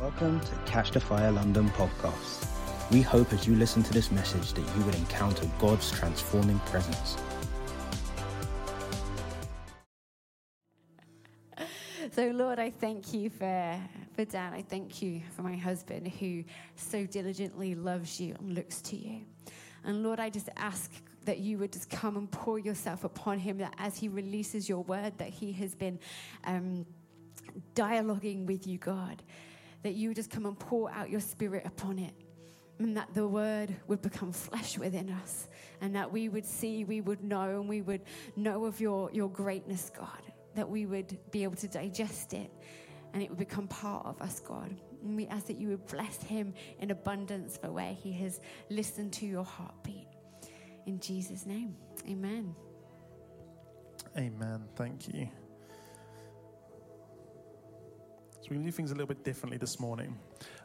Welcome to Catch the Fire London podcast. We hope as you listen to this message that you will encounter God's transforming presence. So, Lord, I thank you for, for Dan. I thank you for my husband who so diligently loves you and looks to you. And Lord, I just ask that you would just come and pour yourself upon him, that as he releases your word, that he has been um, dialoguing with you, God, that you just come and pour out your spirit upon it. And that the word would become flesh within us, and that we would see, we would know, and we would know of your, your greatness, God. That we would be able to digest it, and it would become part of us, God. And we ask that you would bless him in abundance for where he has listened to your heartbeat. In Jesus' name, amen. Amen. Thank you. We're going to do things a little bit differently this morning.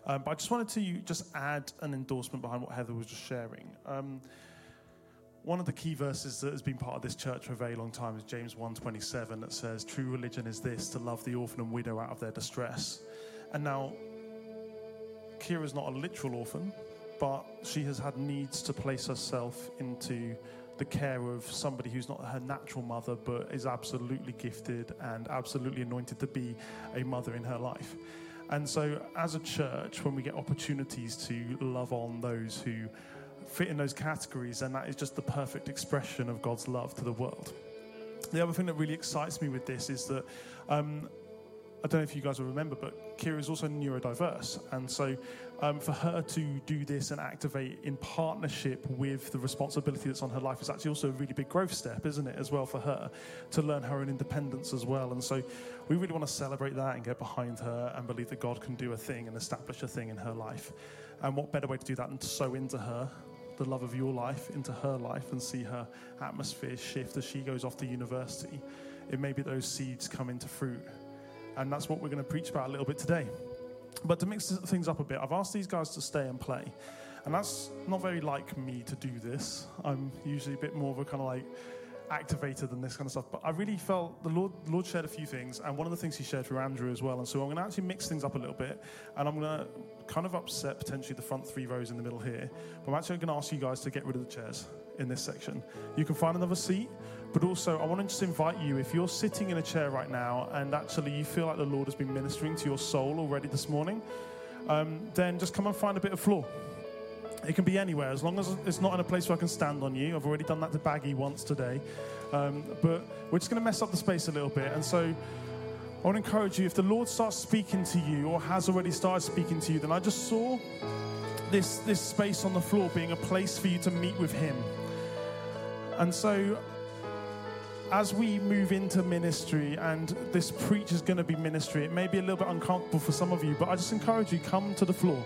Um, but I just wanted to just add an endorsement behind what Heather was just sharing. Um, one of the key verses that has been part of this church for a very long time is James 1:27 that says, "True religion is this: to love the orphan and widow out of their distress." And now, Kira's not a literal orphan, but she has had needs to place herself into the care of somebody who's not her natural mother, but is absolutely gifted and absolutely anointed to be a mother in her life. And so, as a church, when we get opportunities to love on those who fit in those categories, then that is just the perfect expression of God's love to the world. The other thing that really excites me with this is that um, I don't know if you guys will remember, but Kira is also neurodiverse. And so um, for her to do this and activate in partnership with the responsibility that's on her life is actually also a really big growth step, isn't it, as well for her to learn her own independence as well. And so we really want to celebrate that and get behind her and believe that God can do a thing and establish a thing in her life. And what better way to do that than to sow into her the love of your life into her life and see her atmosphere shift as she goes off to university. It may be those seeds come into fruit and that's what we're going to preach about a little bit today. But to mix things up a bit, I've asked these guys to stay and play. And that's not very like me to do this. I'm usually a bit more of a kind of like activated than this kind of stuff. But I really felt the Lord, Lord shared a few things, and one of the things He shared through Andrew as well. And so I'm going to actually mix things up a little bit, and I'm going to kind of upset potentially the front three rows in the middle here. But I'm actually going to ask you guys to get rid of the chairs in this section. You can find another seat, but also, I want to just invite you if you're sitting in a chair right now and actually you feel like the Lord has been ministering to your soul already this morning, um, then just come and find a bit of floor. It can be anywhere, as long as it's not in a place where I can stand on you. I've already done that to Baggy once today. Um, but we're just going to mess up the space a little bit. And so I want to encourage you if the Lord starts speaking to you or has already started speaking to you, then I just saw this, this space on the floor being a place for you to meet with Him. And so as we move into ministry and this preach is going to be ministry, it may be a little bit uncomfortable for some of you, but I just encourage you come to the floor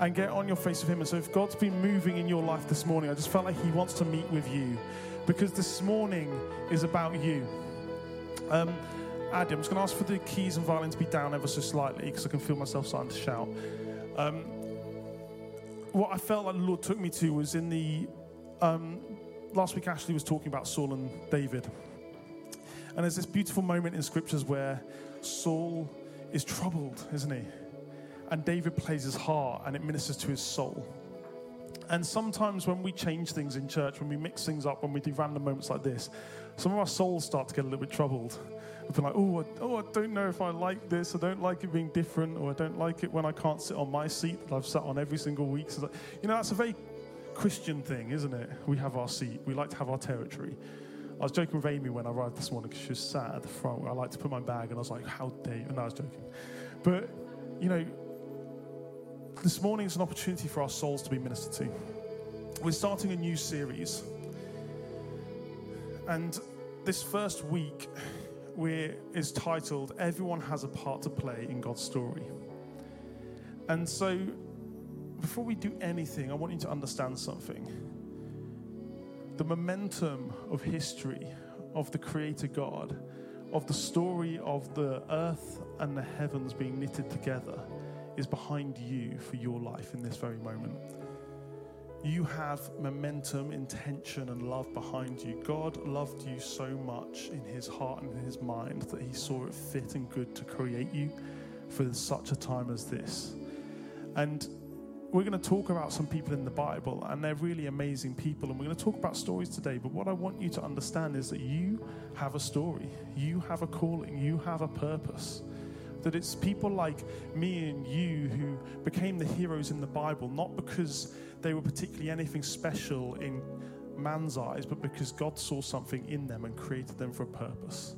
and get on your face with him. And so if God's been moving in your life this morning, I just felt like he wants to meet with you because this morning is about you. Um, Adam, I'm just going to ask for the keys and violin to be down ever so slightly because I can feel myself starting to shout. Um, what I felt like the Lord took me to was in the um, last week Ashley was talking about Saul and David. And there's this beautiful moment in scriptures where Saul is troubled, isn't he? And David plays his heart and it ministers to his soul. And sometimes when we change things in church, when we mix things up, when we do random moments like this, some of our souls start to get a little bit troubled. We're like, oh, I, oh, I don't know if I like this. I don't like it being different, or I don't like it when I can't sit on my seat that I've sat on every single week. So, you know, that's a very Christian thing, isn't it? We have our seat, we like to have our territory. I was joking with Amy when I arrived this morning because she was sat at the front I like to put my bag, and I was like, How dare you? And I was joking. But, you know, this morning is an opportunity for our souls to be ministered to. We're starting a new series. And this first week we is titled Everyone Has a Part to Play in God's Story. And so before we do anything, I want you to understand something. The momentum of history, of the Creator God, of the story of the earth and the heavens being knitted together is behind you for your life in this very moment. You have momentum, intention, and love behind you. God loved you so much in his heart and in his mind that he saw it fit and good to create you for such a time as this. And we're going to talk about some people in the Bible, and they're really amazing people. And we're going to talk about stories today. But what I want you to understand is that you have a story, you have a calling, you have a purpose. That it's people like me and you who became the heroes in the Bible, not because they were particularly anything special in man's eyes, but because God saw something in them and created them for a purpose.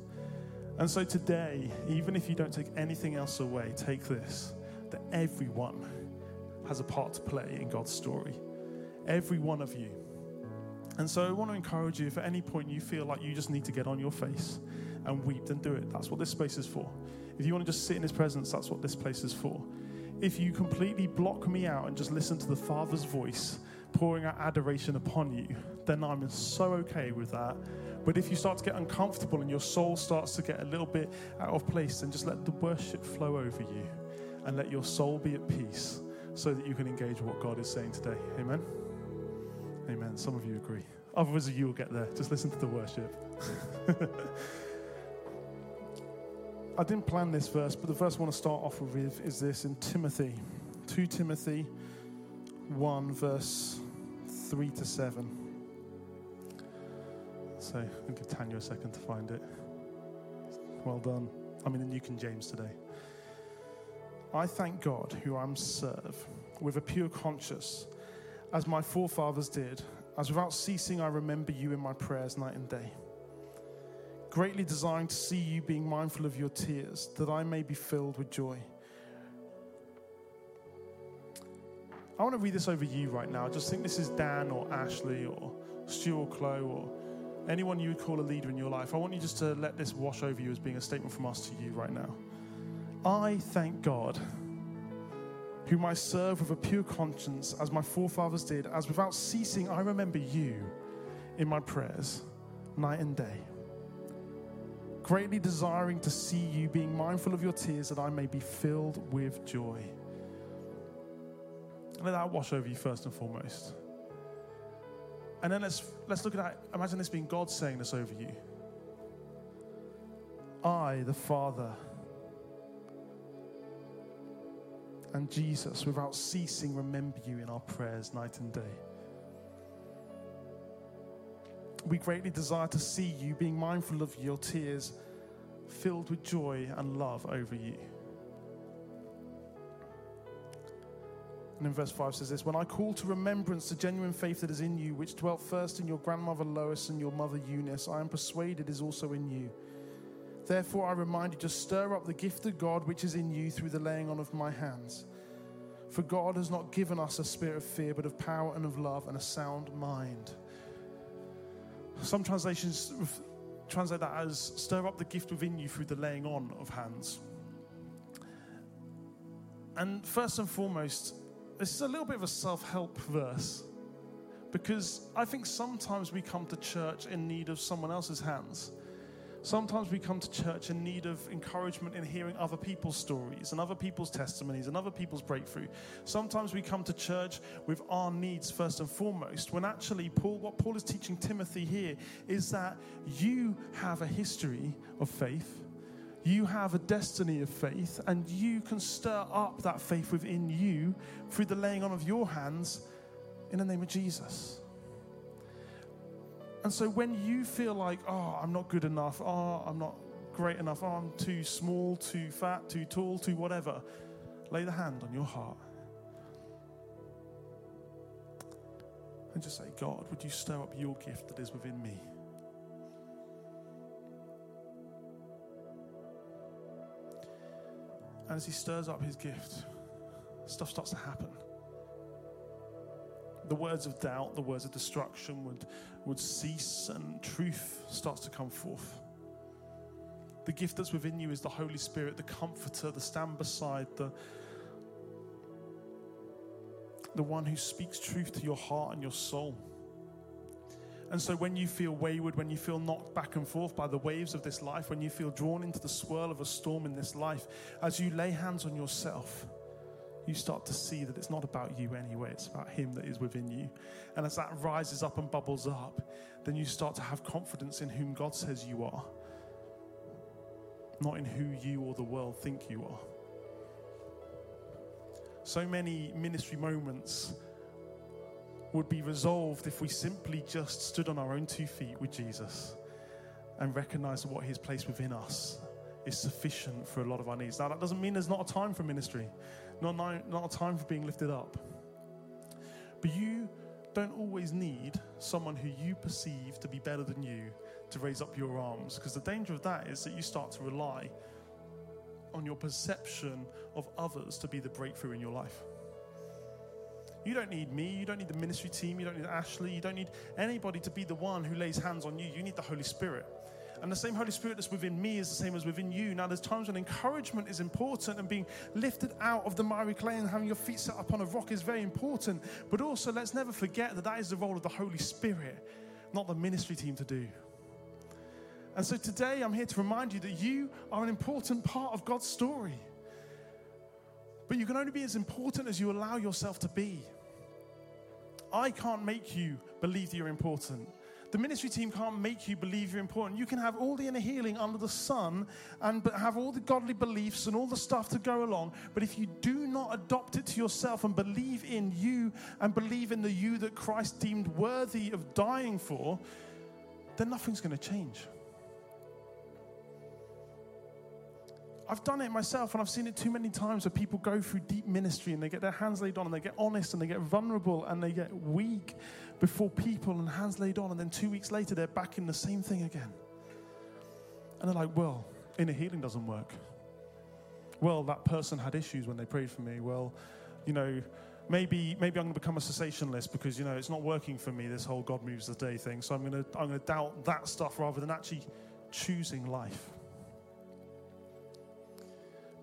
And so today, even if you don't take anything else away, take this that everyone has a part to play in God's story. Every one of you. And so I want to encourage you if at any point you feel like you just need to get on your face and weep, then do it. That's what this space is for. If you want to just sit in His presence, that's what this place is for. If you completely block me out and just listen to the Father's voice pouring out adoration upon you, then I'm so okay with that. But if you start to get uncomfortable and your soul starts to get a little bit out of place, then just let the worship flow over you and let your soul be at peace so that you can engage what God is saying today. Amen? Amen. Some of you agree. Others of you will get there. Just listen to the worship. I didn't plan this verse, but the verse I want to start off with is this in Timothy. 2 Timothy 1, verse 3 to 7. So I'll give Tanya a second to find it. Well done. I'm in the New King James today. I thank God, who I serve, with a pure conscience, as my forefathers did, as without ceasing I remember you in my prayers night and day, greatly desiring to see you being mindful of your tears, that I may be filled with joy. I want to read this over you right now. I just think this is Dan or Ashley or Stu or Chloe or anyone you would call a leader in your life. I want you just to let this wash over you as being a statement from us to you right now. I thank God, whom I serve with a pure conscience, as my forefathers did, as without ceasing I remember you in my prayers, night and day, greatly desiring to see you, being mindful of your tears, that I may be filled with joy. Let that wash over you first and foremost. And then let's, let's look at that. Imagine this being God saying this over you. I, the Father, and Jesus, without ceasing, remember you in our prayers night and day. We greatly desire to see you being mindful of your tears, filled with joy and love over you. And in verse 5 says this When I call to remembrance the genuine faith that is in you, which dwelt first in your grandmother Lois and your mother Eunice, I am persuaded is also in you. Therefore, I remind you to stir up the gift of God which is in you through the laying on of my hands. For God has not given us a spirit of fear, but of power and of love and a sound mind. Some translations translate that as stir up the gift within you through the laying on of hands. And first and foremost, this is a little bit of a self help verse because I think sometimes we come to church in need of someone else's hands. Sometimes we come to church in need of encouragement in hearing other people's stories and other people's testimonies and other people's breakthrough. Sometimes we come to church with our needs first and foremost, when actually, Paul, what Paul is teaching Timothy here is that you have a history of faith, you have a destiny of faith, and you can stir up that faith within you through the laying on of your hands in the name of Jesus. And so when you feel like, oh, I'm not good enough, oh, I'm not great enough, oh, I'm too small, too fat, too tall, too whatever, lay the hand on your heart. And just say, God, would you stir up your gift that is within me? And as he stirs up his gift, stuff starts to happen the words of doubt, the words of destruction would, would cease and truth starts to come forth. The gift that's within you is the Holy Spirit, the comforter, the stand beside, the, the one who speaks truth to your heart and your soul. And so, when you feel wayward, when you feel knocked back and forth by the waves of this life, when you feel drawn into the swirl of a storm in this life, as you lay hands on yourself, you start to see that it's not about you anyway, it's about Him that is within you. And as that rises up and bubbles up, then you start to have confidence in whom God says you are, not in who you or the world think you are. So many ministry moments would be resolved if we simply just stood on our own two feet with Jesus and recognized what He's placed within us is sufficient for a lot of our needs. Now, that doesn't mean there's not a time for ministry, not, not a time for being lifted up. But you don't always need someone who you perceive to be better than you to raise up your arms, because the danger of that is that you start to rely on your perception of others to be the breakthrough in your life. You don't need me. You don't need the ministry team. You don't need Ashley. You don't need anybody to be the one who lays hands on you. You need the Holy Spirit. And the same Holy Spirit that's within me is the same as within you. Now, there's times when encouragement is important and being lifted out of the miry clay and having your feet set up on a rock is very important. But also, let's never forget that that is the role of the Holy Spirit, not the ministry team to do. And so today, I'm here to remind you that you are an important part of God's story. But you can only be as important as you allow yourself to be. I can't make you believe that you're important. The ministry team can't make you believe you're important. You can have all the inner healing under the sun and have all the godly beliefs and all the stuff to go along. But if you do not adopt it to yourself and believe in you and believe in the you that Christ deemed worthy of dying for, then nothing's going to change. I've done it myself and I've seen it too many times where people go through deep ministry and they get their hands laid on and they get honest and they get vulnerable and they get weak before people and hands laid on. And then two weeks later, they're back in the same thing again. And they're like, well, inner healing doesn't work. Well, that person had issues when they prayed for me. Well, you know, maybe maybe I'm going to become a cessationist because you know it's not working for me. This whole God moves the day thing. So I'm going to I'm going to doubt that stuff rather than actually choosing life.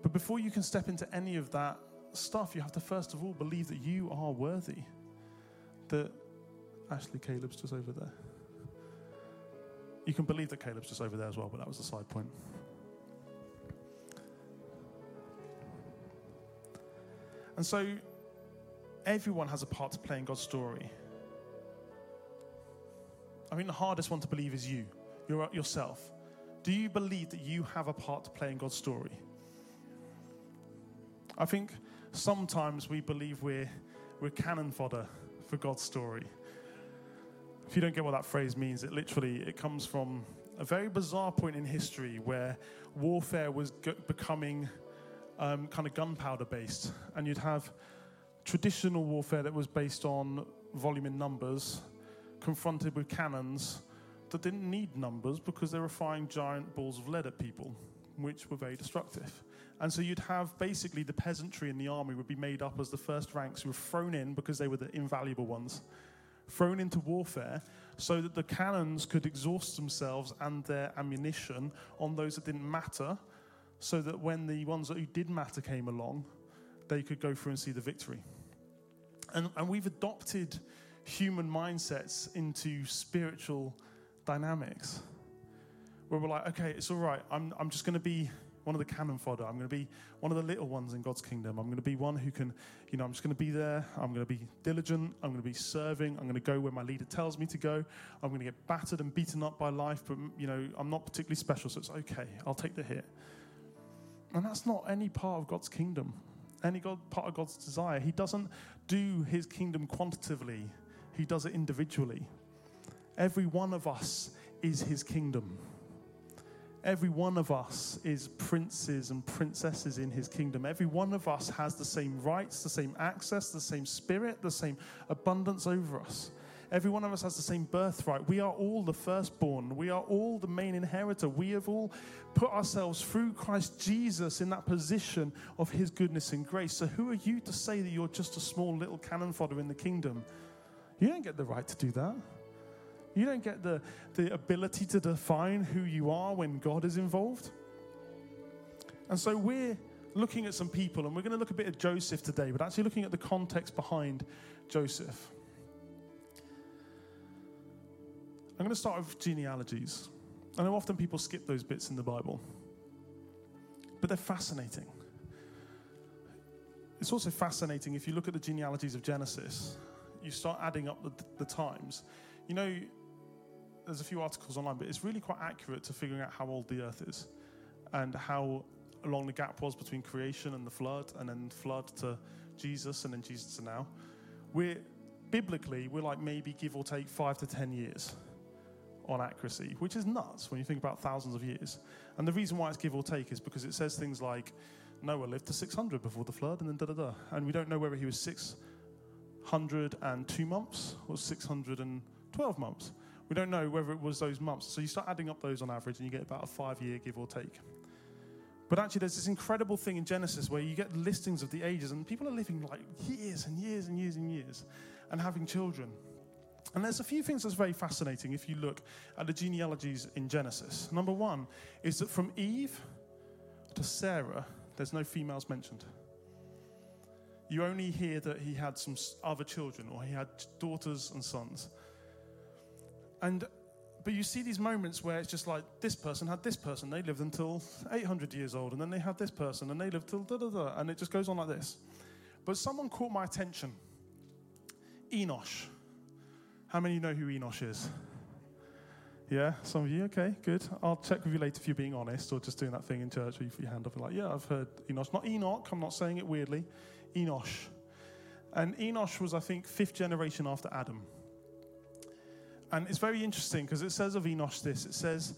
But before you can step into any of that stuff, you have to first of all believe that you are worthy. That Ashley Caleb's just over there. You can believe that Caleb's just over there as well, but that was a side point. And so everyone has a part to play in God's story. I mean, the hardest one to believe is you, You're uh yourself. Do you believe that you have a part to play in God's story? I think sometimes we believe we're, we're cannon fodder for God's story. If you don't get what that phrase means, it literally it comes from a very bizarre point in history where warfare was g- becoming um, kind of gunpowder based, and you'd have traditional warfare that was based on volume in numbers, confronted with cannons that didn't need numbers because they were firing giant balls of lead at people, which were very destructive. And so you'd have basically the peasantry in the army would be made up as the first ranks who were thrown in because they were the invaluable ones, thrown into warfare so that the cannons could exhaust themselves and their ammunition on those that didn't matter, so that when the ones that did matter came along, they could go through and see the victory. And, and we've adopted human mindsets into spiritual dynamics where we're like, okay, it's all right, I'm, I'm just going to be one of the cannon fodder. I'm going to be one of the little ones in God's kingdom. I'm going to be one who can, you know, I'm just going to be there. I'm going to be diligent. I'm going to be serving. I'm going to go where my leader tells me to go. I'm going to get battered and beaten up by life, but, you know, I'm not particularly special, so it's okay. I'll take the hit. And that's not any part of God's kingdom, any God, part of God's desire. He doesn't do his kingdom quantitatively, he does it individually. Every one of us is his kingdom. Every one of us is princes and princesses in his kingdom. Every one of us has the same rights, the same access, the same spirit, the same abundance over us. Every one of us has the same birthright. We are all the firstborn. We are all the main inheritor. We have all put ourselves through Christ Jesus in that position of his goodness and grace. So, who are you to say that you're just a small little cannon fodder in the kingdom? You don't get the right to do that. You don't get the, the ability to define who you are when God is involved. And so we're looking at some people, and we're going to look a bit at Joseph today, but actually looking at the context behind Joseph. I'm going to start with genealogies. I know often people skip those bits in the Bible, but they're fascinating. It's also fascinating if you look at the genealogies of Genesis, you start adding up the, the times. You know, there's a few articles online, but it's really quite accurate to figuring out how old the Earth is and how long the gap was between creation and the flood, and then flood to Jesus, and then Jesus to now. We're biblically, we're like maybe give or take five to ten years on accuracy, which is nuts when you think about thousands of years. And the reason why it's give or take is because it says things like Noah lived to 600 before the flood, and then da da da. And we don't know whether he was 602 months or 612 months. We don't know whether it was those months. So you start adding up those on average, and you get about a five year give or take. But actually, there's this incredible thing in Genesis where you get listings of the ages, and people are living like years and years and years and years and having children. And there's a few things that's very fascinating if you look at the genealogies in Genesis. Number one is that from Eve to Sarah, there's no females mentioned. You only hear that he had some other children or he had daughters and sons. And but you see these moments where it's just like this person had this person, they lived until 800 years old, and then they had this person, and they lived till da da da, and it just goes on like this. But someone caught my attention Enosh. How many know who Enosh is? Yeah, some of you, okay, good. I'll check with you later if you're being honest or just doing that thing in church where you put your hand up and like, yeah, I've heard Enosh. Not Enoch, I'm not saying it weirdly. Enosh. And Enosh was, I think, fifth generation after Adam. And it's very interesting because it says of Enosh this it says,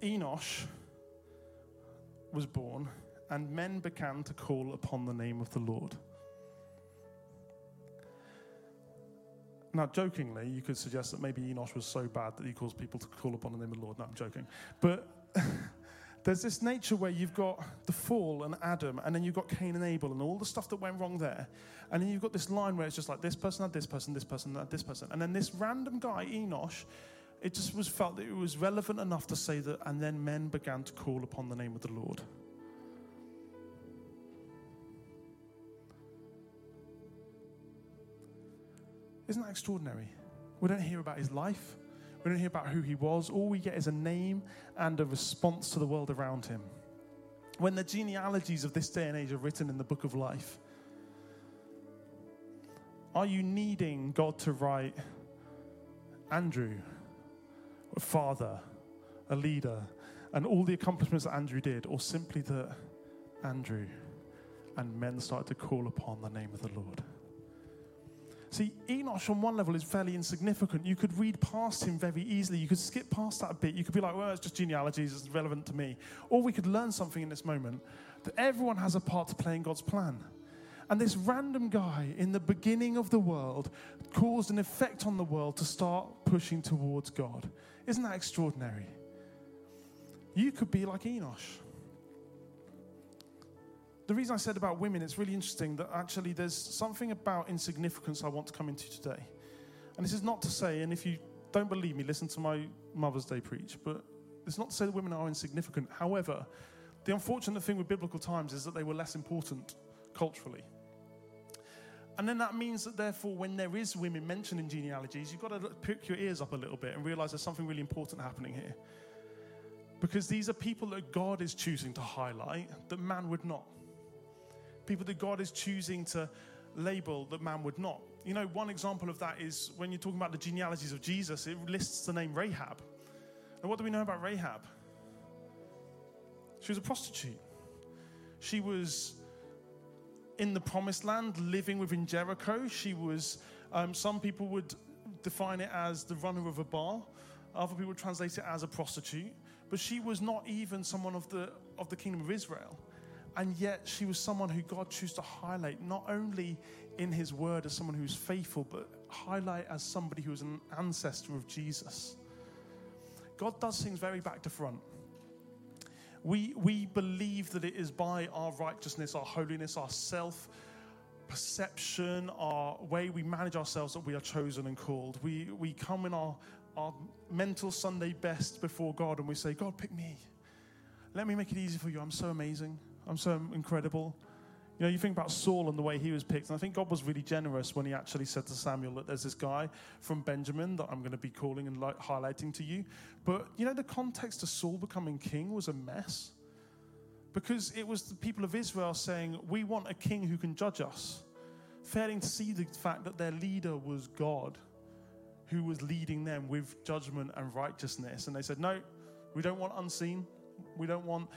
Enosh was born, and men began to call upon the name of the Lord. Now, jokingly, you could suggest that maybe Enosh was so bad that he caused people to call upon the name of the Lord. No, I'm joking. But there's this nature where you've got the fall and Adam, and then you've got Cain and Abel, and all the stuff that went wrong there. And then you've got this line where it's just like this person had this person, this person had this person. And then this random guy, Enosh, it just was felt that it was relevant enough to say that, and then men began to call upon the name of the Lord. Isn't that extraordinary? We don't hear about his life. We don't hear about who he was. All we get is a name and a response to the world around him. When the genealogies of this day and age are written in the book of life, are you needing God to write Andrew, a father, a leader, and all the accomplishments that Andrew did, or simply that Andrew and men started to call upon the name of the Lord? See, Enosh on one level is fairly insignificant. You could read past him very easily. You could skip past that bit. You could be like, well, it's just genealogies, it's relevant to me. Or we could learn something in this moment that everyone has a part to play in God's plan. And this random guy in the beginning of the world caused an effect on the world to start pushing towards God. Isn't that extraordinary? You could be like Enosh the reason I said about women, it's really interesting that actually there's something about insignificance I want to come into today. And this is not to say, and if you don't believe me, listen to my Mother's Day preach, but it's not to say that women are insignificant. However, the unfortunate thing with biblical times is that they were less important culturally. And then that means that, therefore, when there is women mentioned in genealogies, you've got to pick your ears up a little bit and realize there's something really important happening here. Because these are people that God is choosing to highlight that man would not people that God is choosing to label that man would not. You know, one example of that is when you're talking about the genealogies of Jesus, it lists the name Rahab. And what do we know about Rahab? She was a prostitute. She was in the promised land, living within Jericho. She was, um, some people would define it as the runner of a bar, other people translate it as a prostitute. But she was not even someone of the, of the kingdom of Israel. And yet, she was someone who God chose to highlight, not only in his word as someone who's faithful, but highlight as somebody who is an ancestor of Jesus. God does things very back to front. We, we believe that it is by our righteousness, our holiness, our self perception, our way we manage ourselves that we are chosen and called. We, we come in our, our mental Sunday best before God and we say, God, pick me. Let me make it easy for you. I'm so amazing. I'm so incredible. You know, you think about Saul and the way he was picked, and I think God was really generous when he actually said to Samuel that there's this guy from Benjamin that I'm going to be calling and like, highlighting to you. But, you know, the context of Saul becoming king was a mess because it was the people of Israel saying, We want a king who can judge us, failing to see the fact that their leader was God who was leading them with judgment and righteousness. And they said, No, we don't want unseen. We don't want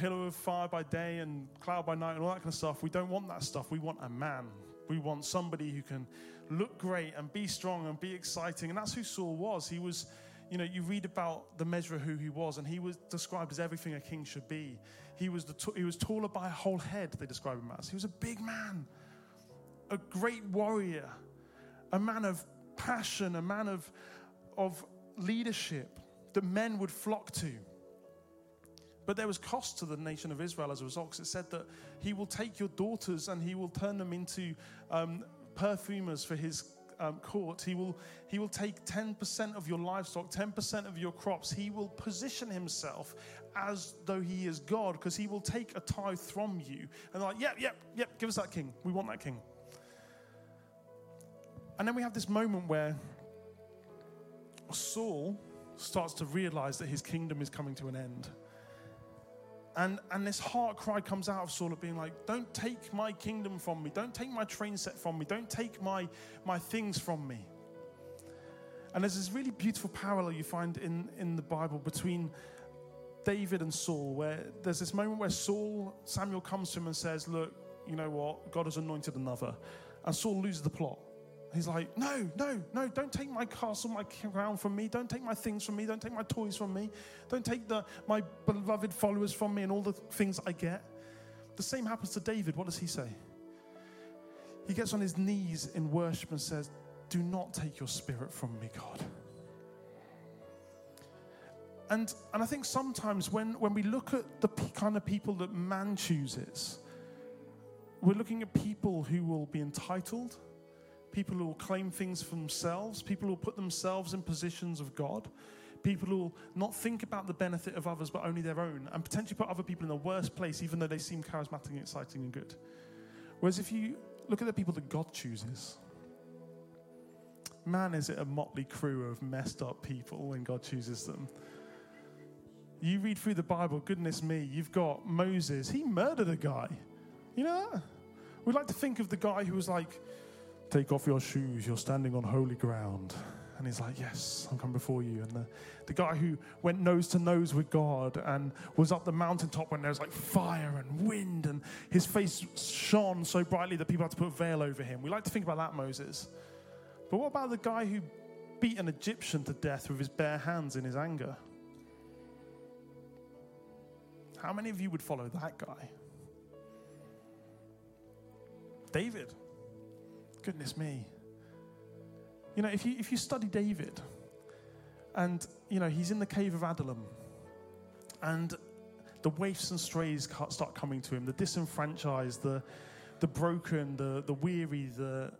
pillar of fire by day and cloud by night and all that kind of stuff. We don't want that stuff. We want a man. We want somebody who can look great and be strong and be exciting. And that's who Saul was. He was, you know, you read about the measure of who he was, and he was described as everything a king should be. He was, the t- he was taller by a whole head, they describe him as. He was a big man, a great warrior, a man of passion, a man of, of leadership that men would flock to. But there was cost to the nation of Israel as a result, because it said that he will take your daughters and he will turn them into um, perfumers for his um, court. He will, he will take 10% of your livestock, 10% of your crops. He will position himself as though he is God, because he will take a tithe from you. And like, yep, yep, yep, give us that king. We want that king. And then we have this moment where Saul starts to realize that his kingdom is coming to an end. And, and this heart cry comes out of Saul of being like, Don't take my kingdom from me. Don't take my train set from me. Don't take my, my things from me. And there's this really beautiful parallel you find in, in the Bible between David and Saul, where there's this moment where Saul, Samuel comes to him and says, Look, you know what? God has anointed another. And Saul loses the plot. He's like, no, no, no, don't take my castle, my crown from me. Don't take my things from me. Don't take my toys from me. Don't take the, my beloved followers from me and all the things I get. The same happens to David. What does he say? He gets on his knees in worship and says, Do not take your spirit from me, God. And, and I think sometimes when, when we look at the kind of people that man chooses, we're looking at people who will be entitled people who will claim things for themselves, people who will put themselves in positions of God, people who will not think about the benefit of others but only their own, and potentially put other people in a worse place even though they seem charismatic and exciting and good. Whereas if you look at the people that God chooses, man, is it a motley crew of messed up people when God chooses them. You read through the Bible, goodness me, you've got Moses. He murdered a guy. You know that? We like to think of the guy who was like, Take off your shoes, you're standing on holy ground. And he's like, Yes, I'm coming before you. And the, the guy who went nose to nose with God and was up the mountaintop when there was like fire and wind, and his face shone so brightly that people had to put a veil over him. We like to think about that Moses. But what about the guy who beat an Egyptian to death with his bare hands in his anger? How many of you would follow that guy? David. Goodness me. You know, if you, if you study David, and, you know, he's in the cave of Adullam, and the waifs and strays start coming to him, the disenfranchised, the, the broken, the, the weary, the,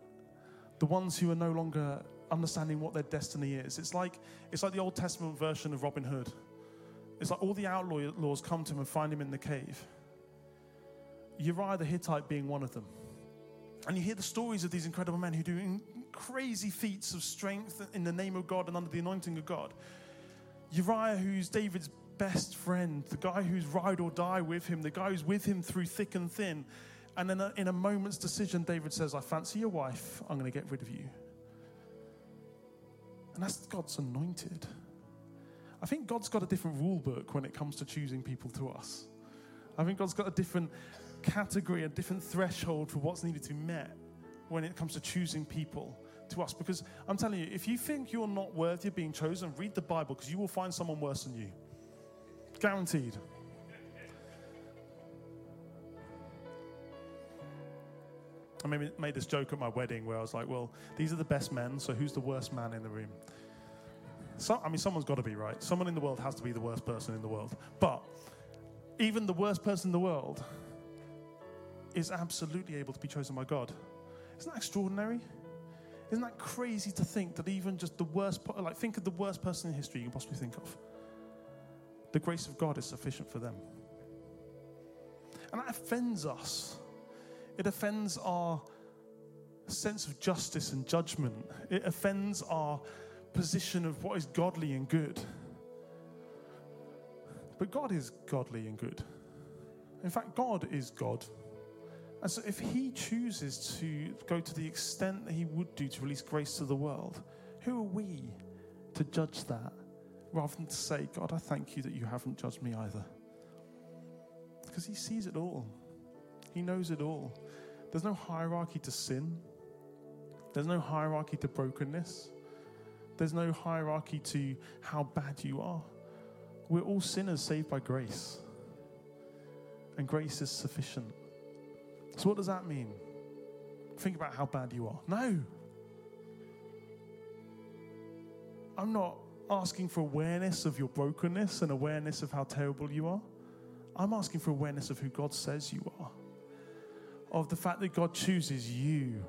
the ones who are no longer understanding what their destiny is. It's like, it's like the Old Testament version of Robin Hood. It's like all the outlaws come to him and find him in the cave. Uriah the Hittite being one of them. And you hear the stories of these incredible men who do crazy feats of strength in the name of God and under the anointing of God. Uriah, who's David's best friend, the guy who's ride or die with him, the guy who's with him through thick and thin. And then in a moment's decision, David says, I fancy your wife, I'm going to get rid of you. And that's God's anointed. I think God's got a different rule book when it comes to choosing people to us. I think God's got a different category, a different threshold for what's needed to be met when it comes to choosing people to us. Because I'm telling you, if you think you're not worthy of being chosen, read the Bible because you will find someone worse than you. Guaranteed. I made, made this joke at my wedding where I was like, well, these are the best men, so who's the worst man in the room? So, I mean, someone's got to be right. Someone in the world has to be the worst person in the world. But even the worst person in the world is absolutely able to be chosen by God. Isn't that extraordinary? Isn't that crazy to think that even just the worst, like think of the worst person in history you can possibly think of. The grace of God is sufficient for them. And that offends us. It offends our sense of justice and judgment. It offends our position of what is godly and good. But God is godly and good. In fact, God is God. And so, if he chooses to go to the extent that he would do to release grace to the world, who are we to judge that rather than to say, God, I thank you that you haven't judged me either? Because He sees it all, He knows it all. There's no hierarchy to sin, there's no hierarchy to brokenness, there's no hierarchy to how bad you are. We're all sinners saved by grace, and grace is sufficient. So, what does that mean? Think about how bad you are. No. I'm not asking for awareness of your brokenness and awareness of how terrible you are. I'm asking for awareness of who God says you are, of the fact that God chooses you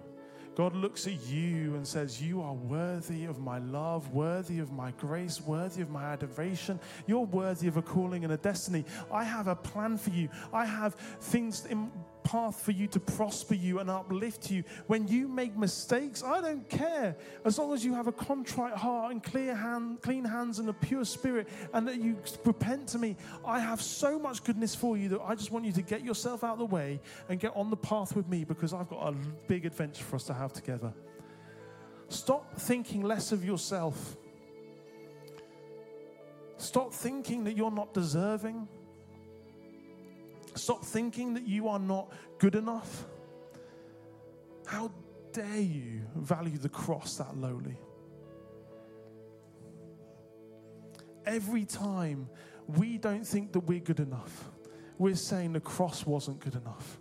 God looks at you and says, You are worthy of my love, worthy of my grace, worthy of my adoration. You're worthy of a calling and a destiny. I have a plan for you. I have things in path for you to prosper you and uplift you. When you make mistakes, I don't care. As long as you have a contrite heart and clear hand, clean hands and a pure spirit, and that you repent to me, I have so much goodness for you that I just want you to get yourself out of the way and get on the path with me because I've got a big adventure for us to have together. Stop thinking less of yourself. Stop thinking that you're not deserving. Stop thinking that you are not good enough. How dare you value the cross that lowly? Every time we don't think that we're good enough, we're saying the cross wasn't good enough.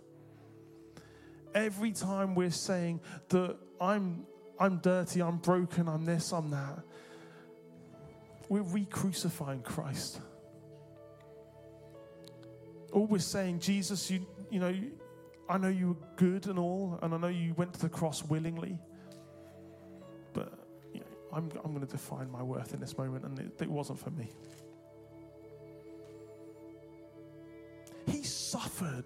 Every time we're saying that I'm, I'm dirty, I'm broken, I'm this, I'm that, we're re crucifying Christ always saying, Jesus, you, you know, I know you were good and all, and I know you went to the cross willingly, but you know, I'm, I'm going to define my worth in this moment, and it, it wasn't for me. He suffered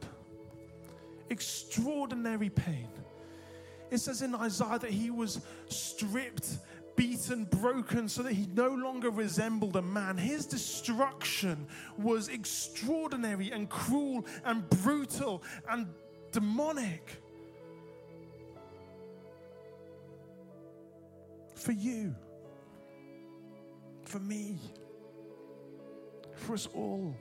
extraordinary pain. It says in Isaiah that he was stripped beaten, broken, so that he no longer resembled a man. His destruction was extraordinary and cruel and brutal and demonic. For you, for me, for us all.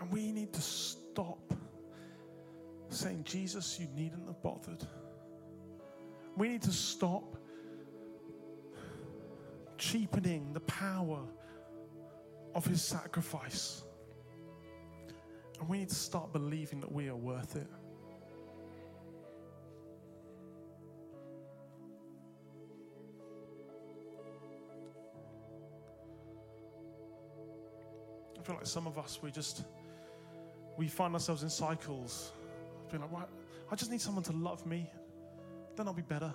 And we need to stop saying, Jesus, you needn't have bothered. We need to stop cheapening the power of his sacrifice. And we need to start believing that we are worth it. I feel like some of us, we just, we find ourselves in cycles being like, right, I just need someone to love me, then I'll be better.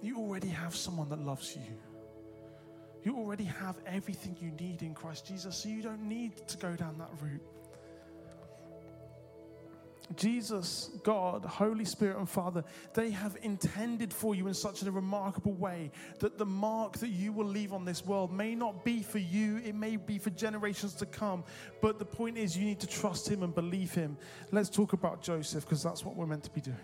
You already have someone that loves you. You already have everything you need in Christ Jesus, so you don't need to go down that route. Jesus, God, Holy Spirit, and Father, they have intended for you in such a remarkable way that the mark that you will leave on this world may not be for you, it may be for generations to come. But the point is, you need to trust Him and believe Him. Let's talk about Joseph because that's what we're meant to be doing.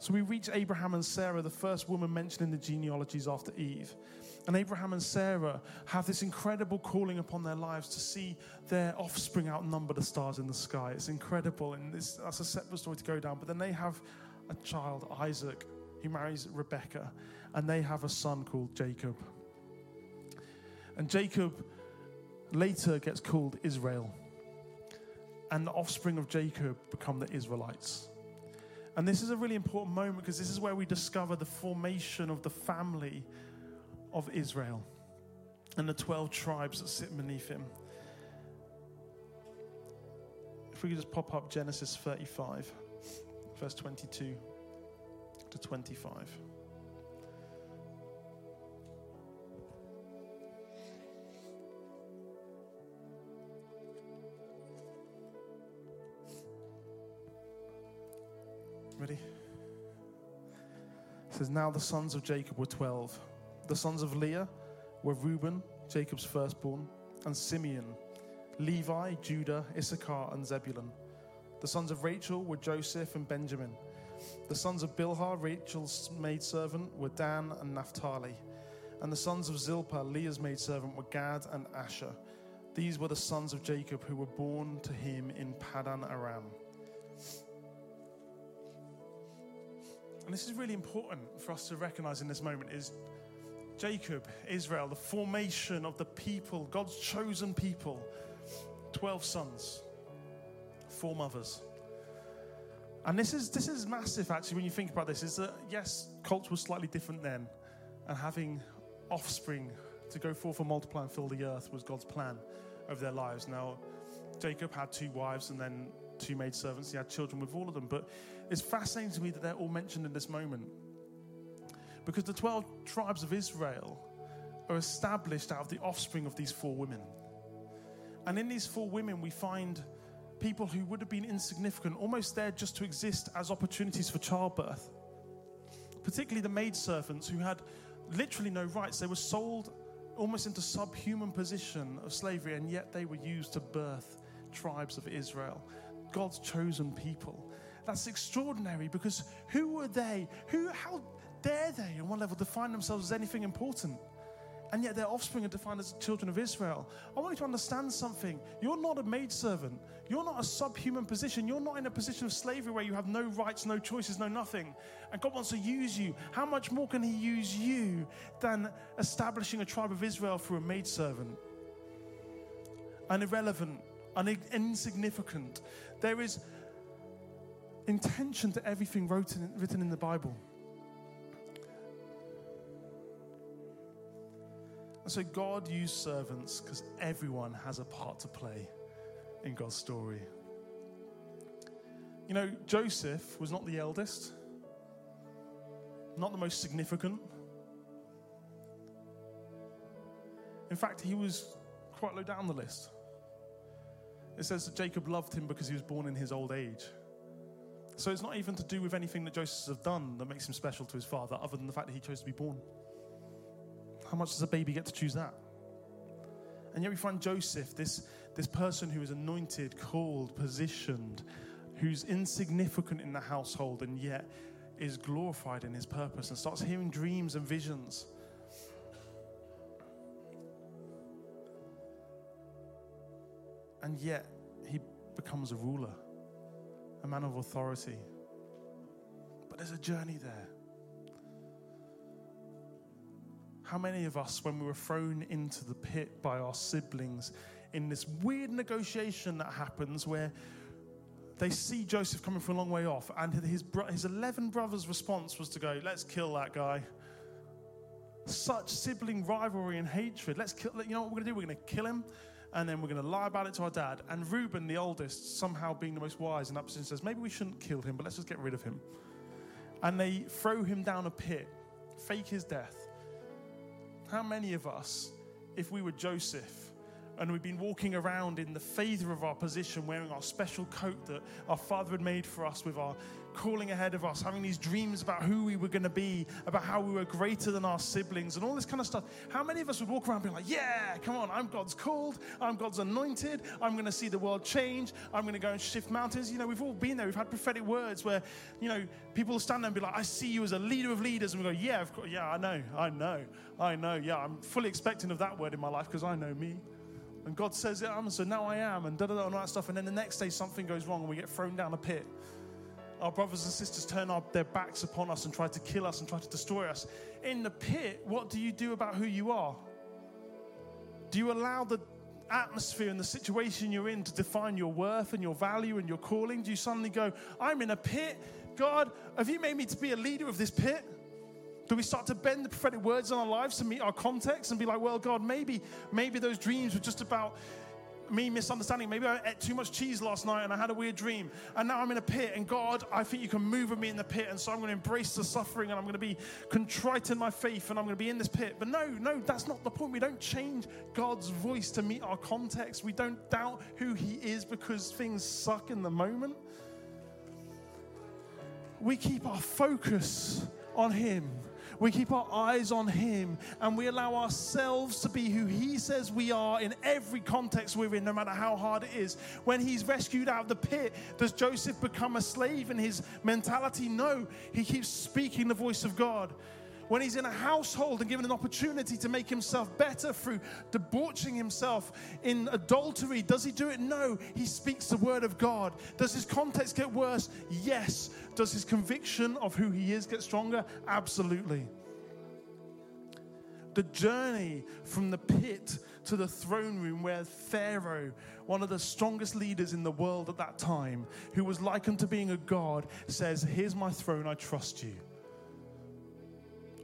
So we reach Abraham and Sarah, the first woman mentioned in the genealogies after Eve. And Abraham and Sarah have this incredible calling upon their lives to see their offspring outnumber the stars in the sky. It's incredible, and this, that's a separate story to go down. But then they have a child, Isaac, who marries Rebecca, and they have a son called Jacob. And Jacob later gets called Israel. And the offspring of Jacob become the Israelites. And this is a really important moment because this is where we discover the formation of the family of Israel and the 12 tribes that sit beneath him. If we could just pop up Genesis 35, verse 22 to 25. Ready? It says, Now the sons of Jacob were 12 the sons of Leah were Reuben, Jacob's firstborn, and Simeon, Levi, Judah, Issachar, and Zebulun. The sons of Rachel were Joseph and Benjamin. The sons of Bilhah, Rachel's maidservant, were Dan and Naphtali. And the sons of Zilpah, Leah's maidservant, were Gad and Asher. These were the sons of Jacob who were born to him in Padan Aram. And this is really important for us to recognize in this moment is Jacob, Israel, the formation of the people, God's chosen people, 12 sons, four mothers. And this is this is massive actually when you think about this, is that yes, culture was slightly different then, and having offspring to go forth and multiply and fill the earth was God's plan of their lives. Now, Jacob had two wives and then two maidservants. He had children with all of them. But it's fascinating to me that they're all mentioned in this moment. Because the 12 tribes of Israel are established out of the offspring of these four women. And in these four women, we find people who would have been insignificant, almost there just to exist as opportunities for childbirth. Particularly the maidservants who had literally no rights. They were sold almost into subhuman position of slavery, and yet they were used to birth tribes of Israel, God's chosen people. That's extraordinary because who were they? Who, how dare they, on one level, define themselves as anything important? and yet their offspring are defined as children of Israel. I want you to understand something. You're not a maidservant. You're not a subhuman position. You're not in a position of slavery where you have no rights, no choices, no nothing. And God wants to use you. How much more can He use you than establishing a tribe of Israel through a maidservant? An irrelevant, an insignificant. There is intention to everything written in the Bible. And so God used servants because everyone has a part to play in God's story. You know, Joseph was not the eldest, not the most significant. In fact, he was quite low down the list. It says that Jacob loved him because he was born in his old age. So it's not even to do with anything that Joseph has done that makes him special to his father, other than the fact that he chose to be born. How much does a baby get to choose that? And yet we find Joseph, this, this person who is anointed, called, positioned, who's insignificant in the household and yet is glorified in his purpose and starts hearing dreams and visions. And yet he becomes a ruler, a man of authority. But there's a journey there. How many of us, when we were thrown into the pit by our siblings in this weird negotiation that happens where they see Joseph coming from a long way off, and his, bro- his 11 brothers' response was to go, Let's kill that guy. Such sibling rivalry and hatred. Let's kill, you know what we're going to do? We're going to kill him, and then we're going to lie about it to our dad. And Reuben, the oldest, somehow being the most wise in that position, says, Maybe we shouldn't kill him, but let's just get rid of him. And they throw him down a pit, fake his death. How many of us, if we were Joseph, and we've been walking around in the favor of our position, wearing our special coat that our Father had made for us, with our calling ahead of us, having these dreams about who we were going to be, about how we were greater than our siblings, and all this kind of stuff. How many of us would walk around being like, Yeah, come on, I'm God's called, I'm God's anointed, I'm going to see the world change, I'm going to go and shift mountains? You know, we've all been there. We've had prophetic words where, you know, people stand there and be like, I see you as a leader of leaders. And we go, Yeah, of course, yeah, I know, I know, I know. Yeah, I'm fully expecting of that word in my life because I know me. And God says, Yeah, I'm, so now I am, and da da da, and all that stuff. And then the next day, something goes wrong and we get thrown down a pit our brothers and sisters turn our, their backs upon us and try to kill us and try to destroy us. In the pit, what do you do about who you are? Do you allow the atmosphere and the situation you're in to define your worth and your value and your calling? Do you suddenly go, I'm in a pit? God, have you made me to be a leader of this pit? Do we start to bend the prophetic words in our lives to meet our context and be like, well, God, maybe, maybe those dreams were just about me misunderstanding. Maybe I ate too much cheese last night and I had a weird dream. And now I'm in a pit. And God, I think you can move with me in the pit. And so I'm going to embrace the suffering and I'm going to be contrite in my faith and I'm going to be in this pit. But no, no, that's not the point. We don't change God's voice to meet our context. We don't doubt who He is because things suck in the moment. We keep our focus on Him we keep our eyes on Him, and we allow ourselves to be who He says we are in every context we're in, no matter how hard it is. When He's rescued out of the pit, does Joseph become a slave in his mentality? No, he keeps speaking the voice of God when he's in a household and given an opportunity to make himself better through debauching himself in adultery, does he do it? No. He speaks the word of God. Does his context get worse? Yes. Does his conviction of who he is get stronger? Absolutely. The journey from the pit to the throne room where Pharaoh, one of the strongest leaders in the world at that time, who was likened to being a god, says, Here's my throne, I trust you.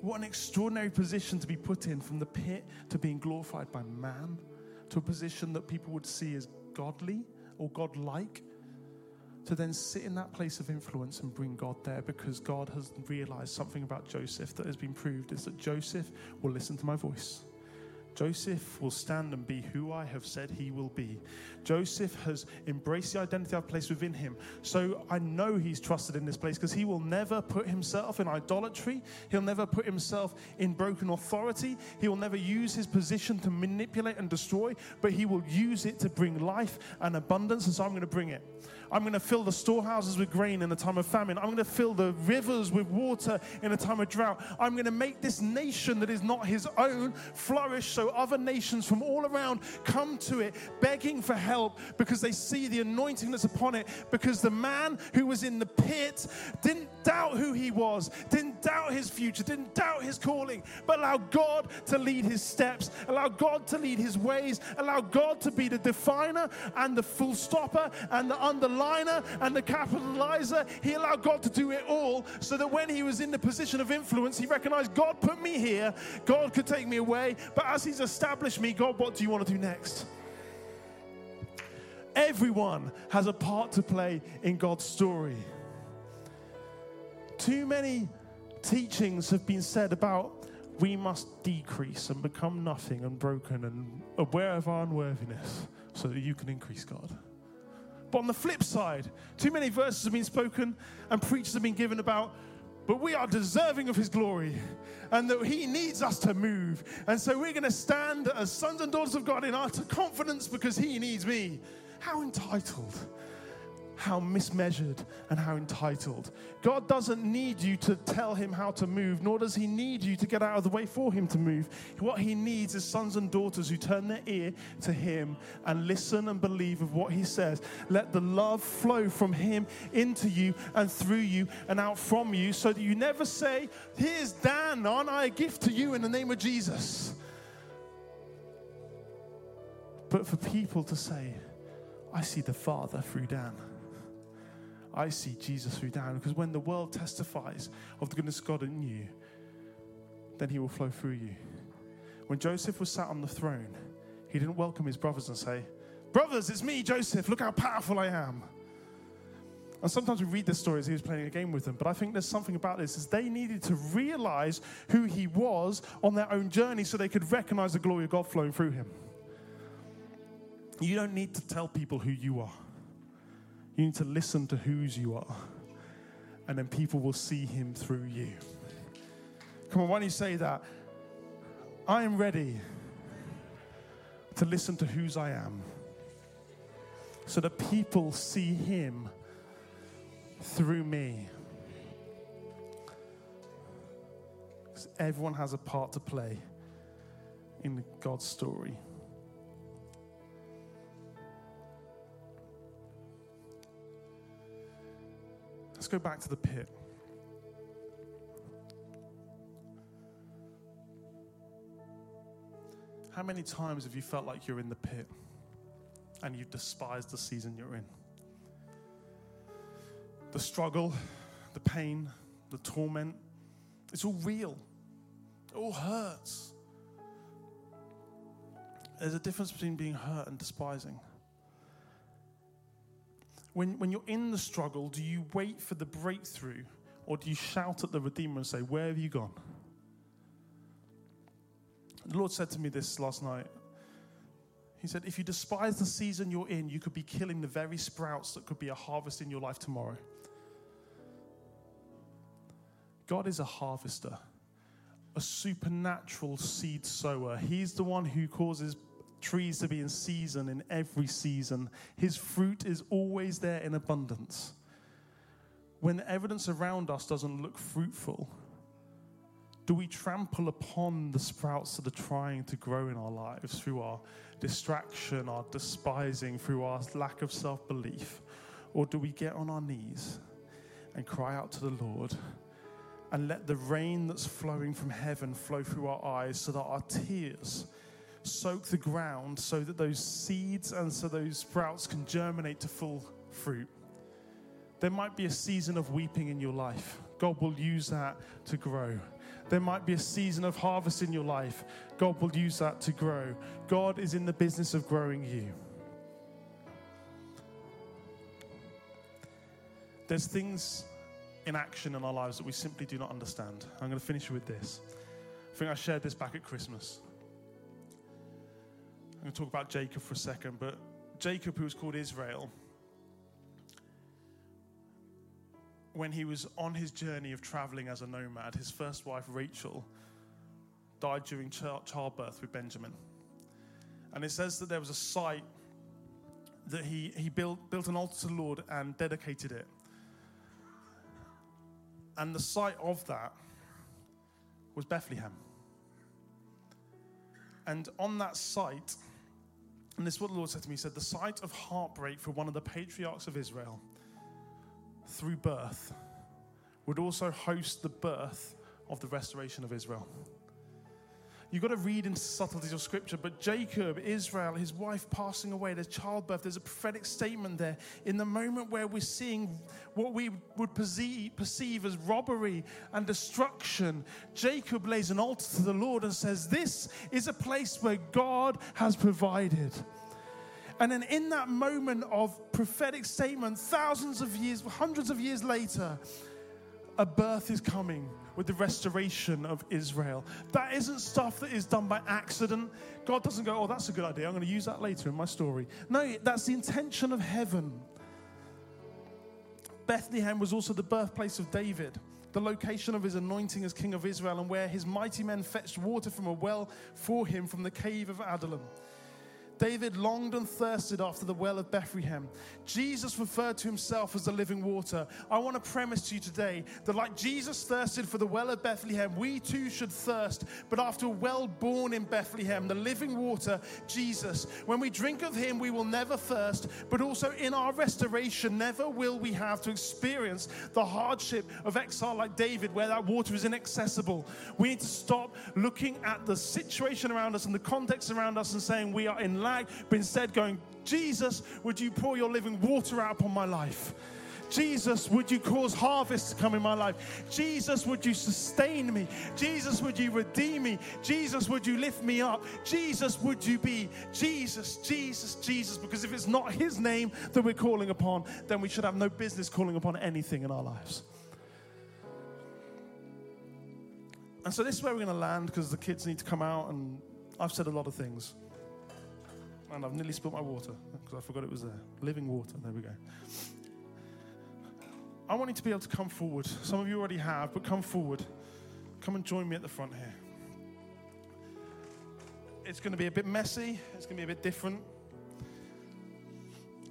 What an extraordinary position to be put in from the pit to being glorified by man to a position that people would see as godly or godlike to then sit in that place of influence and bring God there because God has realized something about Joseph that has been proved is that Joseph will listen to my voice. Joseph will stand and be who I have said he will be. Joseph has embraced the identity I've placed within him. So I know he's trusted in this place because he will never put himself in idolatry. He'll never put himself in broken authority. He will never use his position to manipulate and destroy, but he will use it to bring life and abundance. And so I'm going to bring it. I'm going to fill the storehouses with grain in a time of famine. I'm going to fill the rivers with water in a time of drought. I'm going to make this nation that is not his own flourish so other nations from all around come to it begging for help because they see the anointing that's upon it. Because the man who was in the pit didn't doubt who he was, didn't doubt his future, didn't doubt his calling, but allow God to lead his steps, allow God to lead his ways, allow God to be the definer and the full stopper and the underliner liner and the capitalizer. He allowed God to do it all so that when he was in the position of influence, he recognized God put me here. God could take me away. But as he's established me, God, what do you want to do next? Everyone has a part to play in God's story. Too many teachings have been said about we must decrease and become nothing and broken and aware of our unworthiness so that you can increase God. But on the flip side, too many verses have been spoken and preachers have been given about, but we are deserving of his glory and that he needs us to move. And so we're going to stand as sons and daughters of God in our confidence because he needs me. How entitled how mismeasured and how entitled. God doesn't need you to tell him how to move, nor does he need you to get out of the way for him to move. What he needs is sons and daughters who turn their ear to him and listen and believe of what he says. Let the love flow from him into you and through you and out from you so that you never say, Here's Dan, aren't I a gift to you in the name of Jesus? But for people to say, I see the Father through Dan. I see Jesus through Dan. Because when the world testifies of the goodness of God in you, then he will flow through you. When Joseph was sat on the throne, he didn't welcome his brothers and say, Brothers, it's me, Joseph. Look how powerful I am. And sometimes we read this story as he was playing a game with them, but I think there's something about this is they needed to realize who he was on their own journey so they could recognize the glory of God flowing through him. You don't need to tell people who you are. You need to listen to whose you are, and then people will see him through you. Come on, why don't you say that? I am ready to listen to whose I am so that people see him through me. Everyone has a part to play in God's story. Let's go back to the pit. How many times have you felt like you're in the pit and you've despised the season you're in? The struggle, the pain, the torment, it's all real. It all hurts. There's a difference between being hurt and despising when, when you're in the struggle, do you wait for the breakthrough or do you shout at the Redeemer and say, Where have you gone? The Lord said to me this last night. He said, If you despise the season you're in, you could be killing the very sprouts that could be a harvest in your life tomorrow. God is a harvester. a supernatural seed sower. He's the one who causes trees to be in season in every season. His fruit is always there in abundance. When the evidence around us doesn't look fruitful, do we trample upon the sprouts that are trying to grow in our lives through our distraction, our despising, through our lack of self belief? Or do we get on our knees and cry out to the Lord and let the rain that's flowing from heaven flow through our eyes so that our tears soak the ground so that those seeds and so those sprouts can germinate to full fruit? There might be a season of weeping in your life. God will use that to grow. There might be a season of harvest in your life. God will use that to grow. God is in the business of growing you. There's things in action in our lives that we simply do not understand. I'm going to finish with this. I think I shared this back at Christmas. Going to talk about Jacob for a second, but Jacob, who was called Israel, when he was on his journey of traveling as a nomad, his first wife, Rachel, died during childbirth with Benjamin. And it says that there was a site that he, he built, built an altar to the Lord and dedicated it. And the site of that was Bethlehem. And on that site, and this is what the Lord said to me He said, The site of heartbreak for one of the patriarchs of Israel through birth would also host the birth of the restoration of Israel. You've got to read into subtleties of scripture, but Jacob, Israel, his wife passing away, there's childbirth, there's a prophetic statement there. In the moment where we're seeing what we would perceive, perceive as robbery and destruction, Jacob lays an altar to the Lord and says, This is a place where God has provided. And then in that moment of prophetic statement, thousands of years, hundreds of years later, a birth is coming with the restoration of Israel. That isn't stuff that is done by accident. God doesn't go, oh, that's a good idea. I'm going to use that later in my story. No, that's the intention of heaven. Bethlehem was also the birthplace of David, the location of his anointing as king of Israel, and where his mighty men fetched water from a well for him from the cave of Adullam. David longed and thirsted after the well of Bethlehem. Jesus referred to himself as the living water. I want to premise to you today that, like Jesus thirsted for the well of Bethlehem, we too should thirst. But after a well born in Bethlehem, the living water, Jesus, when we drink of him, we will never thirst, but also in our restoration, never will we have to experience the hardship of exile like David, where that water is inaccessible. We need to stop looking at the situation around us and the context around us and saying we are in lag, but instead going, Jesus, would you pour your living water out upon my life? Jesus, would you cause harvest to come in my life? Jesus, would you sustain me? Jesus, would you redeem me? Jesus, would you lift me up? Jesus, would you be Jesus, Jesus, Jesus? Because if it's not His name that we're calling upon, then we should have no business calling upon anything in our lives. And so this is where we're going to land because the kids need to come out, and I've said a lot of things. And I've nearly spilled my water because I forgot it was there. Living water. There we go. I want you to be able to come forward. Some of you already have, but come forward. Come and join me at the front here. It's going to be a bit messy, it's going to be a bit different.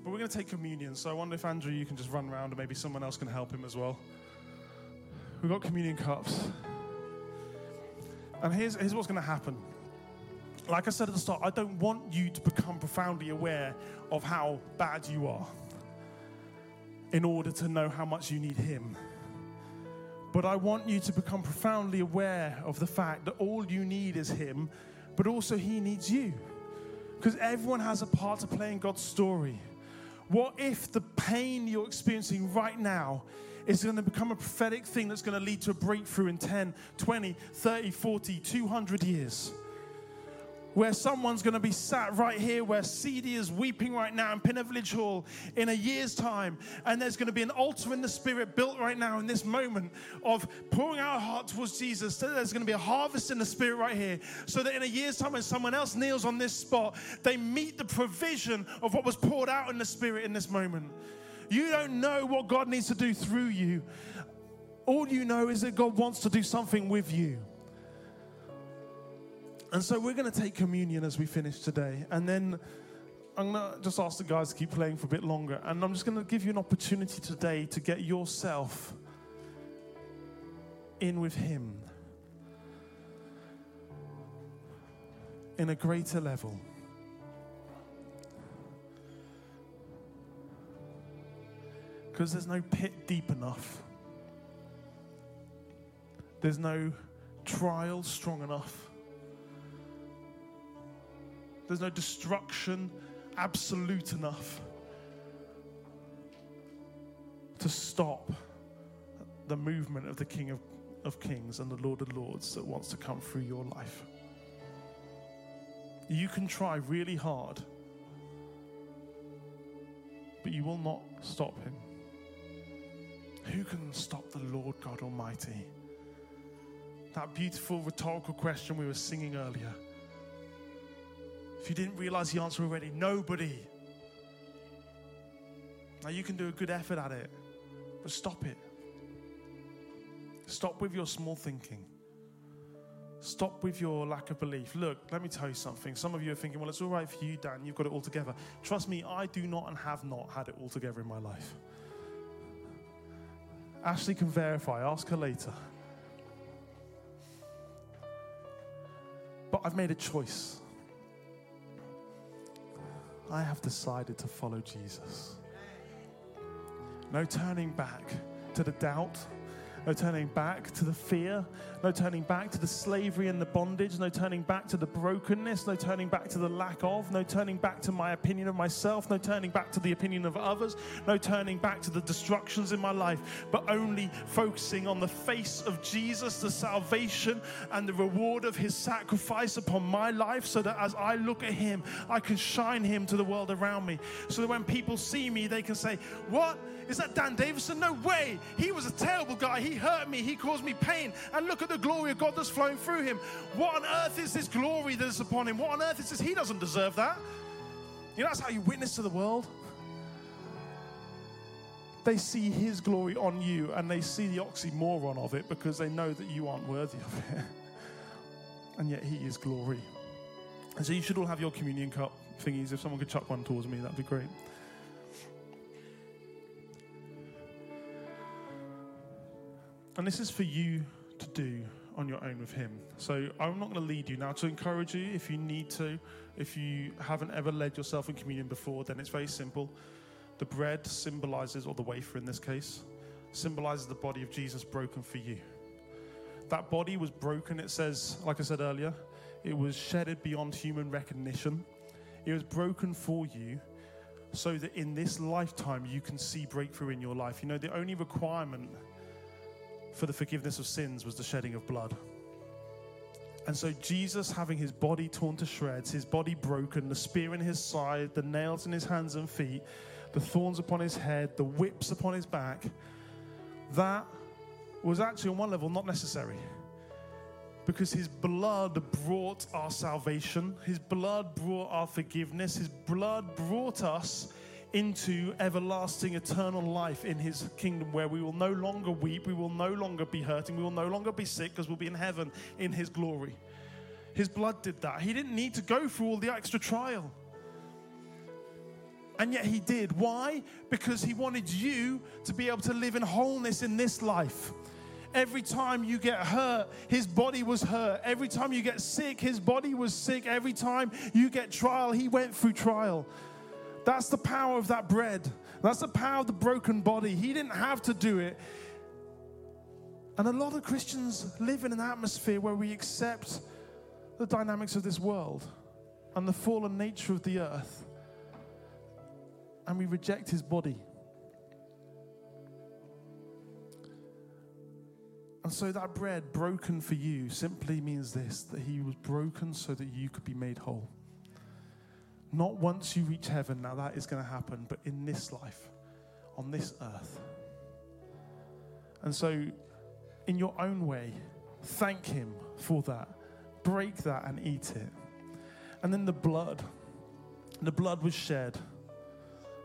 But we're going to take communion. So I wonder if Andrew, you can just run around and maybe someone else can help him as well. We've got communion cups. And here's, here's what's going to happen like I said at the start, I don't want you to become profoundly aware of how bad you are in order to know how much you need Him. But I want you to become profoundly aware of the fact that all you need is Him, but also He needs you. Because everyone has a part to play in God's story. What if the pain you're experiencing right now is going to become a prophetic thing that's going to lead to a breakthrough in 10, 20, 30, 40, 200 years? Where someone's going to be sat right here where CD is weeping right now in Pinner Village Hall in a year's time. And there's going to be an altar in the spirit built right now in this moment of pouring our heart towards Jesus. So there's going to be a harvest in the spirit right here. So that in a year's time, when someone else kneels on this spot, they meet the provision of what was poured out in the spirit in this moment. You don't know what God needs to do through you. All you know is that God wants to do something with you. And so we're going to take communion as we finish today. And then I'm going to just ask the guys to keep playing for a bit longer. And I'm just going to give you an opportunity today to get yourself in with Him in a greater level. Because there's no pit deep enough, there's no trial strong enough, there's no destruction absolute enough to stop the movement of the King of, of Kings and the Lord of Lords that wants to come through your life. You can try really hard, but you will not stop him. Who can stop the Lord God Almighty? That beautiful rhetorical question we were singing earlier. If you didn't realize the answer already, nobody. Now you can do a good effort at it, but stop it. Stop with your small thinking. Stop with your lack of belief. Look, let me tell you something. Some of you are thinking, well, it's all right for you, Dan. You've got it all together. Trust me, I do not and have not had it all together in my life. Ashley can verify. Ask her later. But I've made a choice. I have decided to follow Jesus. No turning back to the doubt no turning back to the fear, no turning back to the slavery and the bondage, no turning back to the brokenness, no turning back to the lack of, no turning back to my opinion of myself, no turning back to the opinion of others, no turning back to the destructions in my life, but only focusing on the face of Jesus, the salvation and the reward of his sacrifice upon my life, so that as I look at him, I can shine him to the world around me. So that when people see me, they can say, What? Is that Dan Davison? No way. He was a terrible guy. He hurt me. He caused me pain. And look at the glory of God that's flowing through him. What on earth is this glory that is upon him? What on earth is this? He doesn't deserve that. You know, that's how you witness to the world. They see his glory on you and they see the oxymoron of it because they know that you aren't worthy of it. and yet he is glory. And so you should all have your communion cup thingies. If someone could chuck one towards me, that'd be great. And this is for you to do on your own with Him. So I'm not going to lead you now to encourage you if you need to. If you haven't ever led yourself in communion before, then it's very simple. The bread symbolizes, or the wafer in this case, symbolizes the body of Jesus broken for you. That body was broken, it says, like I said earlier, it was shedded beyond human recognition. It was broken for you so that in this lifetime you can see breakthrough in your life. You know, the only requirement for the forgiveness of sins was the shedding of blood. And so, Jesus having his body torn to shreds, his body broken, the spear in his side, the nails in his hands and feet, the thorns upon his head, the whips upon his back, that was actually, on one level, not necessary. Because his blood brought our salvation, his blood brought our forgiveness, his blood brought us into everlasting, eternal life in his kingdom where we will no longer weep, we will no longer be hurting, we will no longer be sick because we'll be in heaven in his glory. His blood did that. He didn't need to go through all the extra trial. And yet he did. Why? Because he wanted you to be able to live in wholeness in this life. Every time you get hurt, his body was hurt. Every time you get sick, his body was sick. Every time you get trial, he went through trial. That's the power of that bread. That's the power of the broken body. He didn't have to do it. And a lot of Christians live in an atmosphere where we accept the dynamics of this world and the fallen nature of the earth, and we reject his body. And so that bread broken for you simply means this that he was broken so that you could be made whole. Not once you reach heaven, now that is going to happen, but in this life, on this earth. And so, in your own way, thank Him for that. Break that and eat it. And then the blood. The blood was shed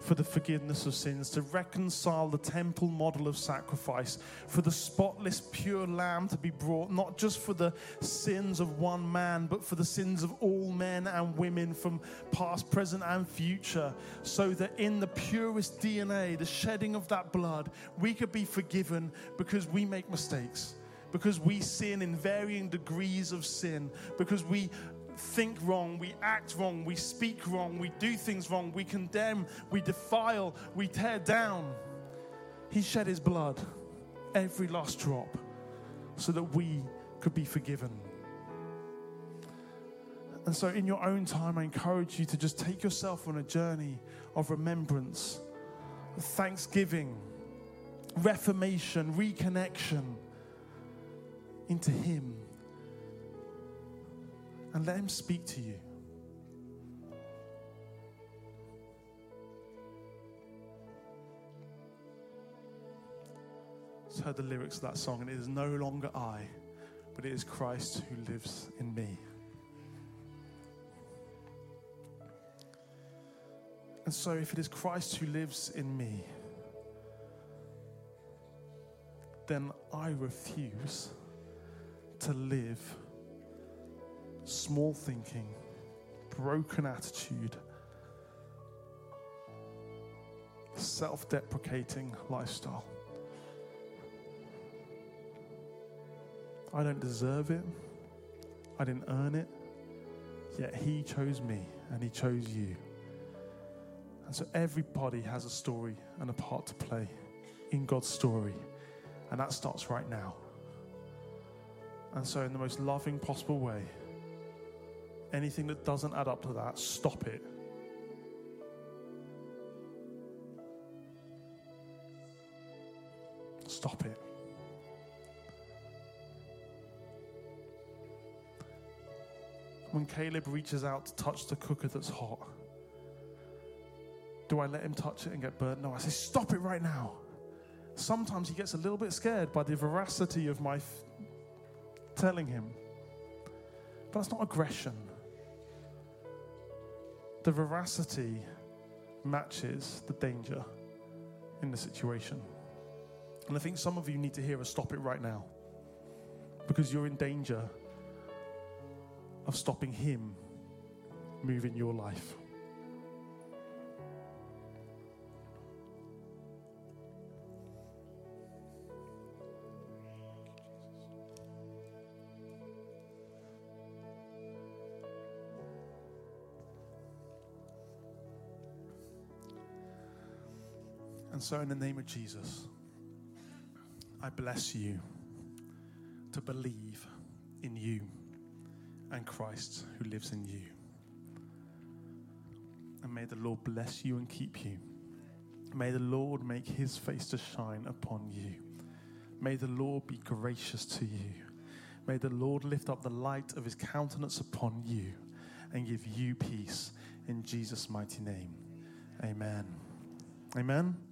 for the forgiveness of sins, to reconcile the temple model of sacrifice, for the spotless, pure lamb to be brought, not just for the sins of one man, but for the sins of all men and women from past, present, and future, so that in the purest DNA, the shedding of that blood, we could be forgiven because we make mistakes. Because we sin in varying degrees of sin, because we think wrong, we act wrong, we speak wrong, we do things wrong, we condemn, we defile, we tear down. He shed his blood, every last drop, so that we could be forgiven. And so, in your own time, I encourage you to just take yourself on a journey of remembrance, thanksgiving, reformation, reconnection into Him and let Him speak to you. Just heard the lyrics of that song, and it is no longer I, but it is Christ who lives in me. And so, if it is Christ who lives in me, then I refuse to live small thinking, broken attitude, self deprecating lifestyle. I don't deserve it. I didn't earn it. Yet He chose me and He chose you. And so everybody has a story and a part to play in God's story. And that starts right now. And so, in the most loving possible way, anything that doesn't add up to that, stop it. Stop it. When Caleb reaches out to touch the cooker that's hot, do I let him touch it and get burnt? No, I say, stop it right now. Sometimes he gets a little bit scared by the veracity of my f- telling him. But that's not aggression the veracity matches the danger in the situation. And I think some of you need to hear a stop it right now because you're in danger of stopping Him moving your life. And so, in the name of Jesus, I bless you to believe in you and Christ who lives in you. And may the Lord bless you and keep you. May the Lord make his face to shine upon you. May the Lord be gracious to you. May the Lord lift up the light of his countenance upon you and give you peace in Jesus' mighty name. Amen. Amen.